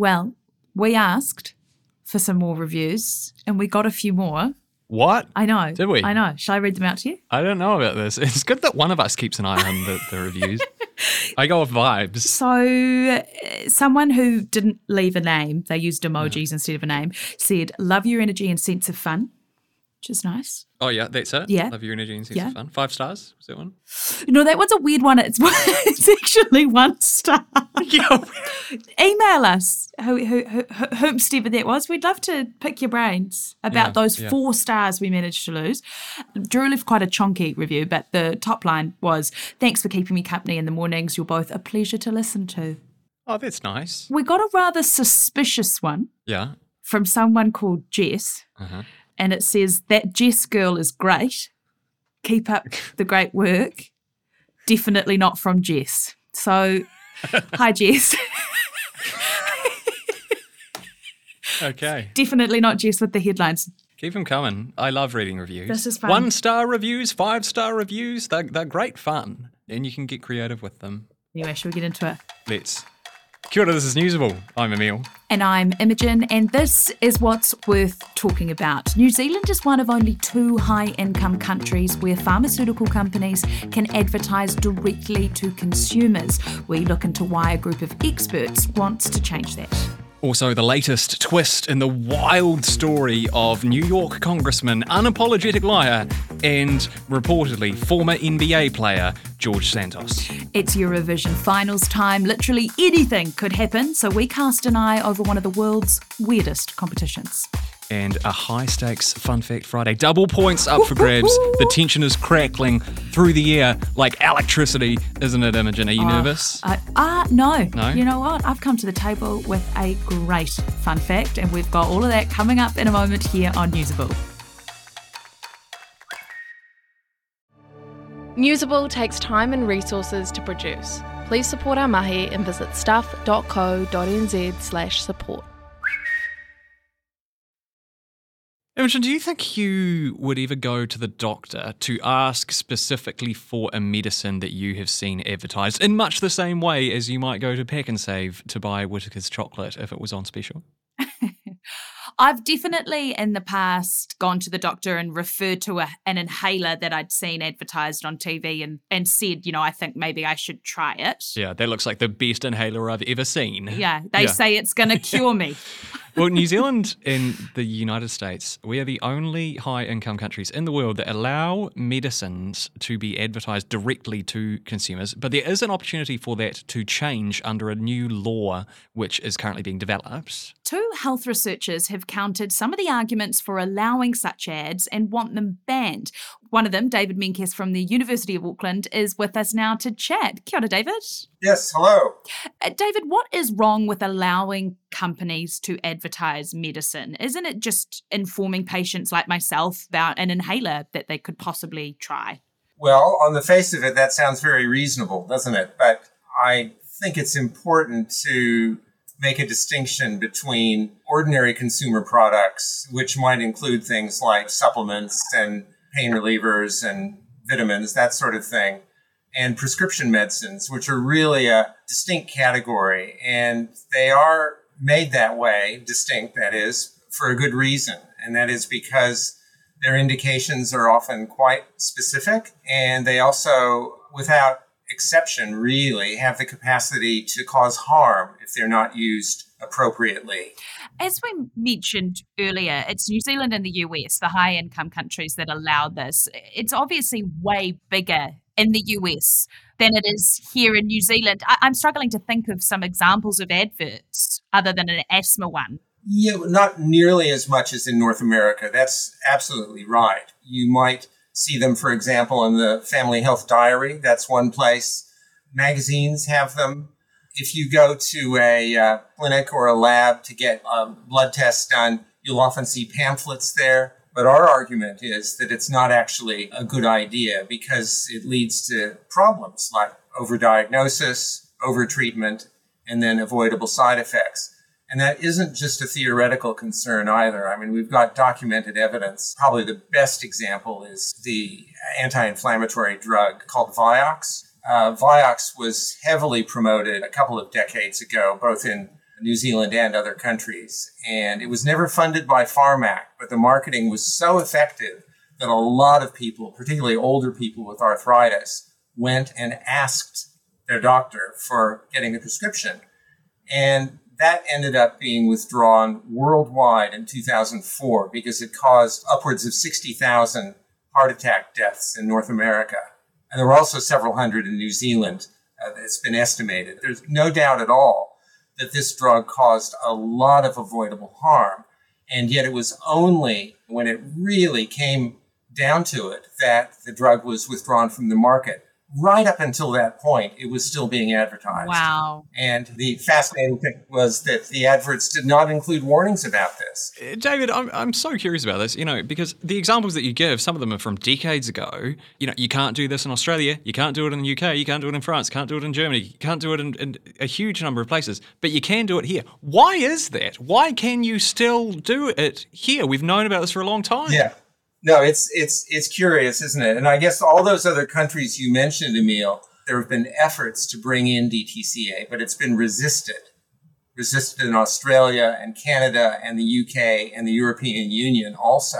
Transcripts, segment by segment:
Well, we asked for some more reviews and we got a few more. What? I know. Did we? I know. Shall I read them out to you? I don't know about this. It's good that one of us keeps an eye on the, the reviews. I go with vibes. So, uh, someone who didn't leave a name, they used emojis instead of a name, said, Love your energy and sense of fun, which is nice. Oh yeah, that's it. Yeah. Love your energy and sense Yeah. of fun. Five stars. Was that one? No, that one's a weird one. It's, it's actually one star. yeah. Email us, who, who, who, whomstever that was. We'd love to pick your brains about Yeah, those yeah. four stars we managed to lose. Drew left quite a chonky review, but the top line was, Thanks for keeping me company in the mornings. You're both a pleasure to listen to. Oh, that's nice. We got a rather suspicious one Yeah. from someone called Jess. Uh-huh. And it says that Jess girl is great. Keep up the great work. Definitely not from Jess. So, hi Jess. Okay. Definitely not Jess with the headlines. Keep them coming. I love reading reviews. This is fun. One star reviews, five star reviews. They're, they're great fun. And you can get creative with them. Anyway, should we get into it? Let's. Kia ora, this is Newsable. I'm Emil. And I'm Imogen, and this is what's worth talking about. New Zealand is one of only two high income countries where pharmaceutical companies can advertise directly to consumers. We look into why a group of experts wants to change that. Also, the latest twist in the wild story of New York Congressman, unapologetic liar, and reportedly former NBA player George Santos. It's Eurovision finals time. Literally anything could happen, so we cast an eye over one of the world's weirdest competitions. And a high stakes Fun Fact Friday. Double points up for grabs. The tension is crackling through the air like electricity, isn't it, Imogen? Are you nervous? Uh, ah, no. No? You know what? I've come to the table with a great fun fact, and we've got all of that coming up in a moment here on Newsable. Newsable takes time and resources to produce. Please support our mahi and visit stuff.co.nz Imogen, do you think you would ever go to the doctor to ask specifically for a medicine that you have seen advertised in much the same way as you might go to Pak'nSave to buy Whittaker's chocolate if it was on special? I've definitely in the past gone to the doctor and referred to a, an inhaler that I'd seen advertised on TV and, and said, you know, I think maybe I should try it. Yeah, that looks like the best inhaler I've ever seen. Yeah, they Yeah. say it's going to cure me. Well, New Zealand and the United States, we are the only high income countries in the world that allow medicines to be advertised directly to consumers. But there is an opportunity for that to change under a new law which is currently being developed. Two health researchers have countered some of the arguments for allowing such ads and want them banned. One of them, David Menkes from the University of Auckland, is with us now to chat. Kia ora, David. Yes, hello. Uh, David, what is wrong with allowing companies to advertise medicine? Isn't it just informing patients like myself about an inhaler that they could possibly try? Well, on the face of it, that sounds very reasonable, doesn't it? But I think it's important to make a distinction between ordinary consumer products, which might include things like supplements and pain relievers and vitamins, that sort of thing, and prescription medicines, which are really a distinct category. And they are made that way, distinct, that is, for a good reason. And that is because their indications are often quite specific, and they also, without exception, really have the capacity to cause harm if they're not used appropriately. As we mentioned earlier, it's New Zealand and the US, the high income countries that allow this. It's obviously way bigger in the US than it is here in New Zealand. I- I'm struggling to think of some examples of adverts other than an asthma one. Yeah, not nearly as much as in North America. That's absolutely right. You might see them, for example, in the Family Health Diary. That's one place. Magazines have them. If you go to a uh, clinic or a lab to get a blood tests done, you'll often see pamphlets there. But our argument is that it's not actually a good idea because it leads to problems like overdiagnosis, overtreatment, and then avoidable side effects. And that isn't just a theoretical concern either. I mean, we've got documented evidence. Probably the best example is the anti inflammatory drug called Vioxx. Uh, Vioxx was heavily promoted a couple of decades ago, both in New Zealand and other countries. And it was never funded by Pharmac, but the marketing was so effective that a lot of people, particularly older people with arthritis, went and asked their doctor for getting a prescription. And that ended up being withdrawn worldwide in 2004 because it caused upwards of 60,000 heart attack deaths in North America. And there were also several hundred in New Zealand. Uh, it's been estimated. There's no doubt at all that this drug caused a lot of avoidable harm. And yet it was only when it really came down to it that the drug was withdrawn from the market right up until that point, it was still being advertised. Wow. And the fascinating thing was that the adverts did not include warnings about this. Uh, David, I'm, I'm so curious about this, you know, because the examples that you give, some of them are from decades ago. You know, you can't do this in Australia, you can't do it in the UK, you can't do it in France, you can't do it in Germany, you can't do it in, in a huge number of places, but you can do it here. Why is that? Why can you still do it here? We've known about this for a long time. Yeah. No, it's it's it's curious, isn't it? And I guess all those other countries you mentioned, Emil, there have been efforts to bring in DTCA, but it's been resisted. Resisted in Australia and Canada and the UK and the European Union also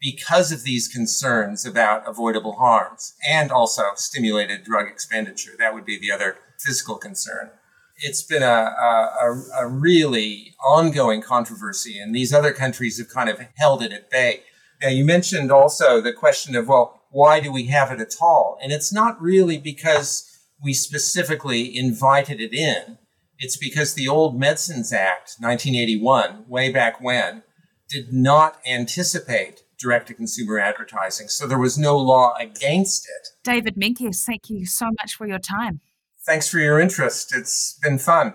because of these concerns about avoidable harms and also stimulated drug expenditure. That would be the other physical concern. It's been a, a, a really ongoing controversy, and these other countries have kind of held it at bay. Now, you mentioned also the question of, well, why do we have it at all? And it's not really because we specifically invited it in. It's because the Old Medicines Act, 1981, way back when, did not anticipate direct to consumer advertising. So there was no law against it. David Menkes, thank you so much for your time. Thanks for your interest. It's been fun.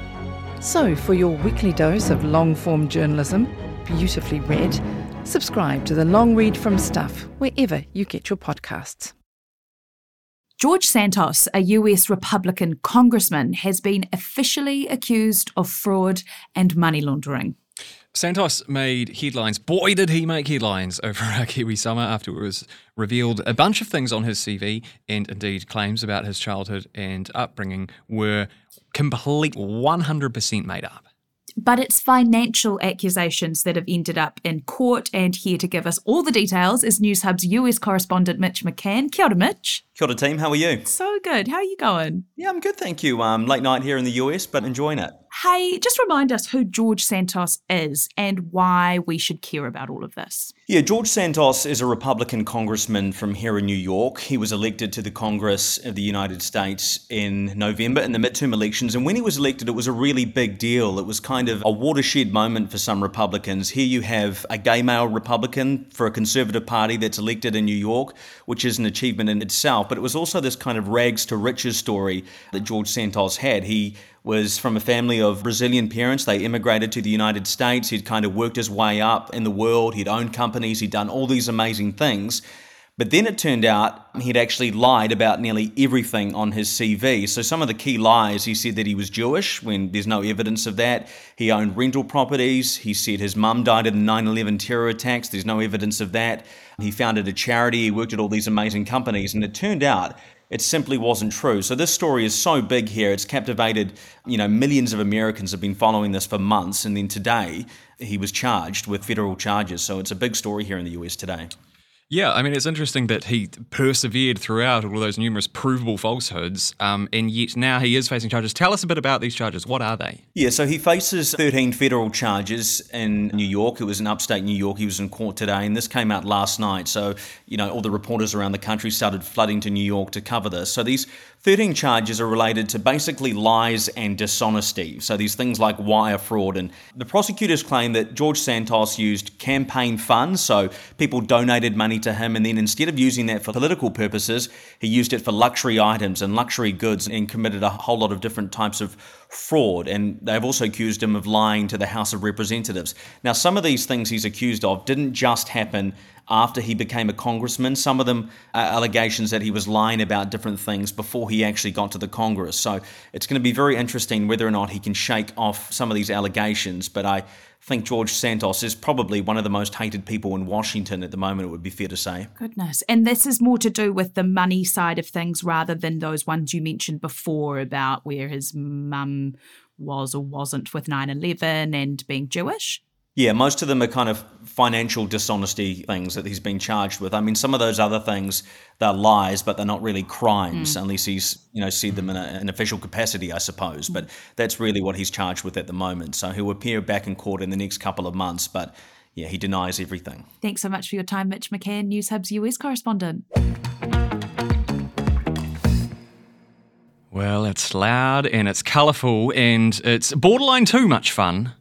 So, for your weekly dose of long form journalism, beautifully read, subscribe to the Long Read from Stuff wherever you get your podcasts. George Santos, a US Republican congressman, has been officially accused of fraud and money laundering. Santos made headlines. Boy, did he make headlines over our Kiwi summer after it was revealed a bunch of things on his CV and indeed claims about his childhood and upbringing were complete 100% made up. But it's financial accusations that have ended up in court. And here to give us all the details is Newshub's US correspondent Mitch McCann. Kia ora, Mitch. Kia ora, team. How are you? So good. How are you going? Yeah, I'm good, thank you. Um, late night here in the US, but enjoying it. Hey, just remind us who George Santos is and why we should care about all of this. Yeah, George Santos is a Republican congressman from here in New York. He was elected to the Congress of the United States in November in the midterm elections. And when he was elected, it was a really big deal. It was kind of a watershed moment for some Republicans. Here you have a gay male Republican for a conservative party that's elected in New York, which is an achievement in itself. But it was also this kind of rags to riches story that George Santos had. He was from a family of Brazilian parents. They immigrated to the United States. He'd kind of worked his way up in the world. He'd owned companies. He'd done all these amazing things. But then it turned out he'd actually lied about nearly everything on his CV. So, some of the key lies he said that he was Jewish when there's no evidence of that. He owned rental properties. He said his mum died in the 9 11 terror attacks. There's no evidence of that. He founded a charity. He worked at all these amazing companies. And it turned out it simply wasn't true. So this story is so big here, it's captivated, you know, millions of Americans have been following this for months and then today he was charged with federal charges. So it's a big story here in the US today. Yeah, I mean, it's interesting that he persevered throughout all those numerous provable falsehoods, um, and yet now he is facing charges. Tell us a bit about these charges. What are they? Yeah, so he faces 13 federal charges in New York. It was in upstate New York. He was in court today, and this came out last night. So, you know, all the reporters around the country started flooding to New York to cover this. So these 13 charges are related to basically lies and dishonesty. So these things like wire fraud. And the prosecutors claim that George Santos used campaign funds. So people donated money to him, and then instead of using that for political purposes, he used it for luxury items and luxury goods and committed a whole lot of different types of fraud. And they've also accused him of lying to the House of Representatives. Now, some of these things he's accused of didn't just happen after he became a congressman. Some of them are allegations that he was lying about different things before he actually got to the Congress. So it's going to be very interesting whether or not he can shake off some of these allegations. But I think George Santos is probably one of the most hated people in Washington at the moment, it would be fair to say. Goodness. And this is more to do with the money side of things rather than those ones you mentioned before about where his mum was or wasn't with 9 11 and being Jewish? Yeah, most of them are kind of financial dishonesty things that he's been charged with. I mean, some of those other things, they're lies, but they're not really crimes mm. unless he's, you know, said them in a, an official capacity, I suppose. Mm. But that's really what he's charged with at the moment. So he'll appear back in court in the next couple of months. But yeah, he denies everything. Thanks so much for your time, Mitch McCann, Newshub's US correspondent. Well, it's loud and it's colourful and it's borderline too much fun.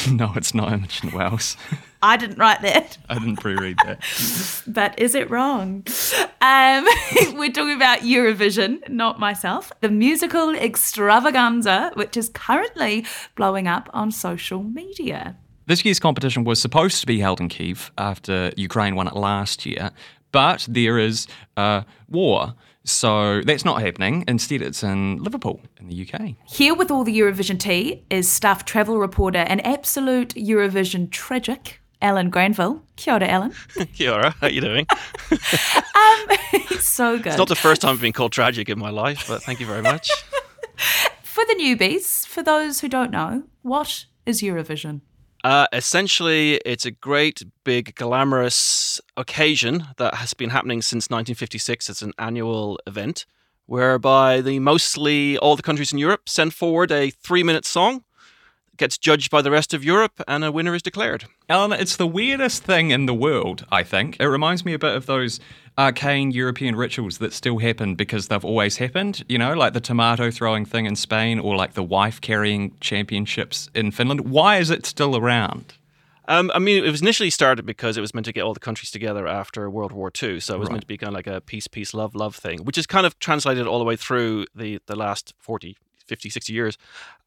no, it's not Imogen Wells. I didn't write that. I didn't pre-read that. but is it wrong? Um, we're talking about Eurovision, not myself. The musical extravaganza, which is currently blowing up on social media. This year's competition was supposed to be held in Kiev after Ukraine won it last year, but there is a war so that's not happening. Instead, it's in Liverpool in the UK. Here with all the Eurovision tea is Stuff travel reporter and absolute Eurovision tragic, Alan Granville. Kia ora, Alan. Kia ora. How are you doing? um, so good. It's not the first time I've been called tragic in my life, but thank you very much. for the newbies, for those who don't know, what is Eurovision? Uh, essentially, it's a great, big, glamorous occasion that has been happening since 1956. It's an annual event whereby the mostly all the countries in Europe send forward a three-minute song gets judged by the rest of Europe, and a winner is declared. Alan, it's the weirdest thing in the world, I think. It reminds me a bit of those arcane European rituals that still happen because they've always happened, you know, like the tomato throwing thing in Spain or like the wife carrying championships in Finland. Why is it still around? Um, I mean, it was initially started because it was meant to get all the countries together after World War II. So it was right. meant to be kind of like a peace, peace, love, love thing, which is kind of translated all the way through the, the last 40, 50, 60 years.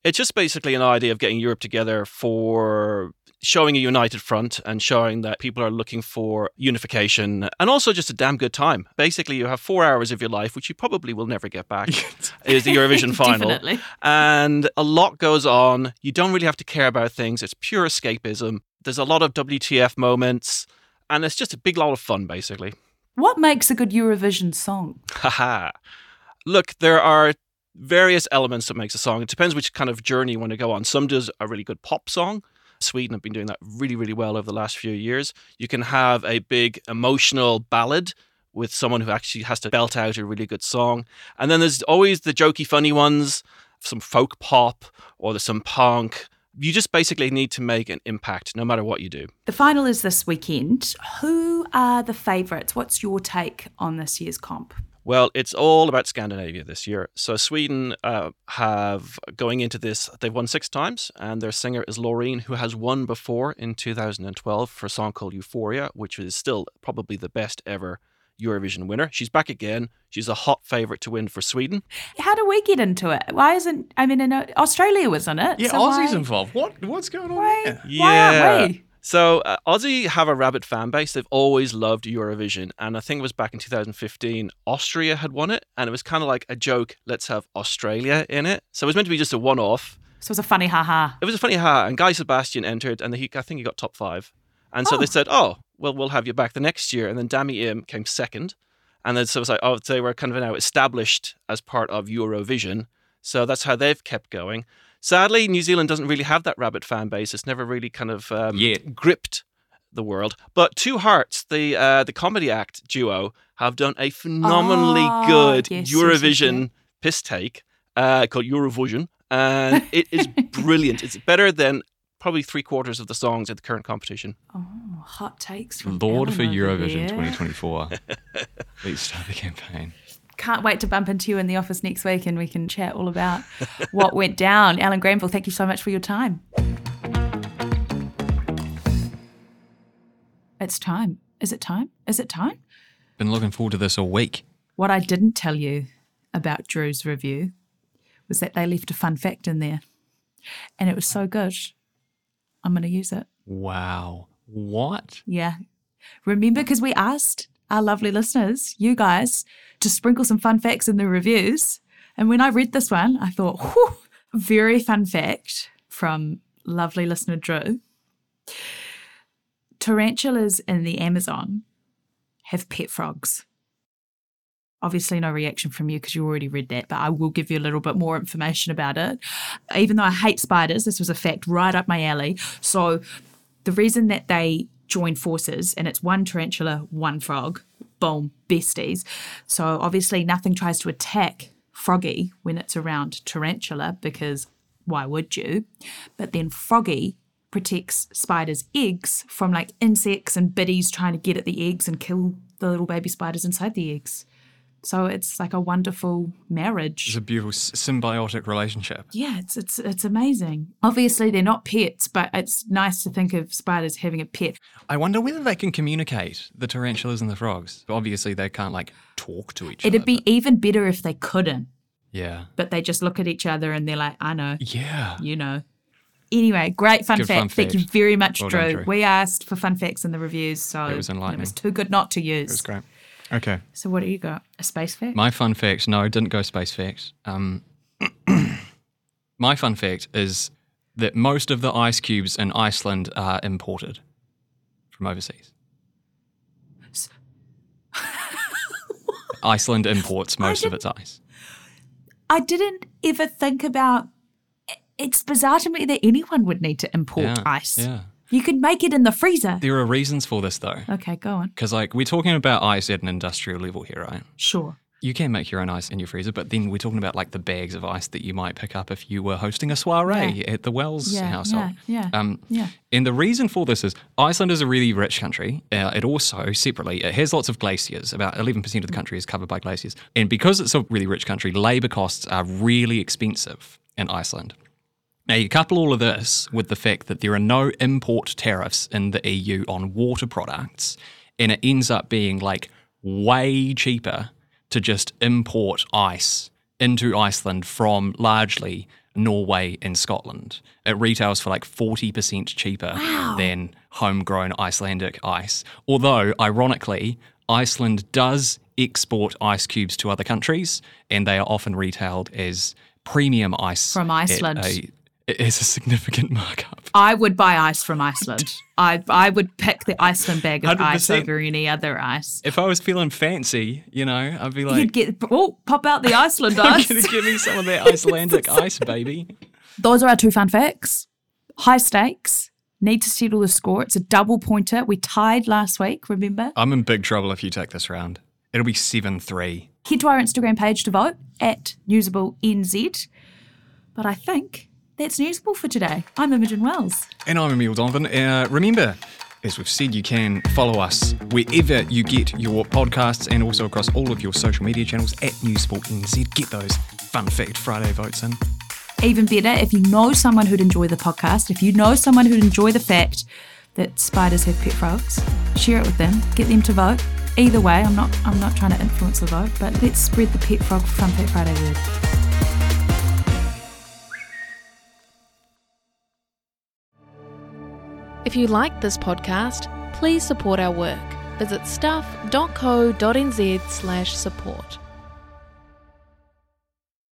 It's just basically an idea of getting Europe together for showing a united front and showing that people are looking for unification and also just a damn good time. Basically, you have four hours of your life, which you probably will never get back, is the Eurovision final. Definitely. And a lot goes on. You don't really have to care about things. It's pure escapism. There's a lot of WTF moments, and it's just a big lot of fun, basically. What makes a good Eurovision song? Haha. Look, there are various elements that makes a song. It depends which kind of journey you want to go on. Some does a really good pop song. Sweden have been doing that really, really well over the last few years. You can have a big emotional ballad with someone who actually has to belt out a really good song. And then there's always the jokey, funny ones, some folk pop, or there's some punk. You just basically need to make an impact no matter what you do. The final is this weekend. Who are the favourites? What's your take on this year's comp? Well, it's all about Scandinavia this year. So Sweden uh, have going into this, they've won six times, and their singer is Loreen, who has won before in 2012 for a song called Euphoria, which is still probably the best ever Eurovision winner. She's back again. She's a hot favourite to win for Sweden. How do we get into it? Why isn't I mean, in Australia was in it? Yeah, so Aussie's why, involved. What what's going on why, there? Yeah. Why aren't we? So uh, Aussie have a rabid fan base. They've always loved Eurovision, and I think it was back in 2015. Austria had won it, and it was kind of like a joke. Let's have Australia in it. So it was meant to be just a one-off. So it was a funny haha. It was a funny ha, and Guy Sebastian entered, and he, I think he got top five. And so Oh. they said, "Oh, well, we'll have you back the next year." And then Dami Im came second, and then so it was like, oh, they were kind of now established as part of Eurovision. So that's how they've kept going. Sadly, New Zealand doesn't really have that rabbit fan base. It's never really kind of um, Yet. gripped the world. But Two Hearts, the uh, the comedy act duo, have done a phenomenally Ah, good yes, yes, yes, Eurovision piss take uh, called Eurovision, and it is brilliant. It's better than probably three quarters of the songs at the current competition. Oh, hot takes from Lord Alan for Eurovision there. 2024. Please start the campaign. Can't wait to bump into you in the office next week and we can chat all about what went down. Alan Granville, thank you so much for your time. It's time. Is it time? Is it time? Been looking forward to this all week. What I didn't tell you about Drew's review was that they left a fun fact in there. And it was so good. I'm going to use it. Wow. What? Yeah. Remember, because we asked our lovely listeners, you guys, to sprinkle some fun facts in the reviews. And when I read this one, I thought, whew, very fun fact from lovely listener Drew. Tarantulas in the Amazon have pet frogs. Obviously, no reaction from you because you already read that, but I will give you a little bit more information about it. Even though I hate spiders, this was a fact right up my alley. So, the reason that they join forces and it's one tarantula, one frog, boom, besties. So, obviously, nothing tries to attack Froggy when it's around tarantula because why would you? But then Froggy protects spiders' eggs from like insects and biddies trying to get at the eggs and kill the little baby spiders inside the eggs. So it's like a wonderful marriage. It's a beautiful symbiotic relationship. Yeah, it's it's it's amazing. Obviously, they're not pets, but it's nice to think of spiders having a pet. I wonder whether they can communicate, the tarantulas and the frogs. Obviously, they can't like talk to each other. It'd other. be even better if they couldn't, yeah. but they just look at each other and they're like, "I know, Yeah. you know." Anyway, great fun fact. fun Thank you very much, Well Drew. done, Drew. We asked for fun facts in the reviews, so It was enlightening. It was too good not to use. It was great. Okay. So what do you got? A space fact? My fun fact, no, didn't go space fact. Um, my fun fact is that most of the ice cubes in Iceland are imported from overseas. Iceland imports most of its ice. I didn't ever think about. It's bizarre to me that anyone would need to import Yeah, ice. yeah. You could make it in the freezer. There are reasons for this though. Okay, go on. Because like we're talking about ice at an industrial level here, right? Sure. You can make your own ice in your freezer, but then we're talking about like the bags of ice that you might pick up if you were hosting a soiree Yeah. at the Wells Yeah, household. yeah, yeah, Um, yeah. And the reason for this is Iceland is a really rich country. Uh, it also, separately, it has lots of glaciers. About 11% of the country is covered by glaciers. And because it's a really rich country, labour costs are really expensive in Iceland. Now, you couple all of this with the fact that there are no import tariffs in the EU on water products, and it ends up being like way cheaper to just import ice into Iceland from largely Norway and Scotland. It retails for like 40% cheaper than homegrown Icelandic ice. Although, ironically, Iceland does export ice cubes to other countries, and they are often retailed as premium ice From Iceland. It is a significant markup. I would buy ice from Iceland. I I would pick the Iceland bag of ice 100%. over any other ice. If I was feeling fancy, you know, I'd be like, You'd get oh, pop out the Iceland I'm ice. gonna give me some of that Icelandic ice, baby. Those are our two fun facts. High stakes. Need to settle the score. It's a double pointer. We tied last week, remember? I'm in big trouble if you take this round. It'll be 7 3. Head to our Instagram page to vote at NewsableNZ. But I think that's Newsable for today. I'm Imogen Wells. And I'm Emil Donovan. Uh, remember, as we've said, you can follow us wherever you get your podcasts and also across all of your social media channels at Newsable NZ. Get those Fun Fact Friday votes in. Even better, if you know someone who'd enjoy the podcast, if you know someone who'd enjoy the fact that spiders have pet frogs, share it with them. Get them to vote. Either way, I'm not I'm not trying to influence the vote, but let's spread the pet frog Fun Fact Friday word. If you like this podcast, please support our work. Visit stuff.co.nz slash support.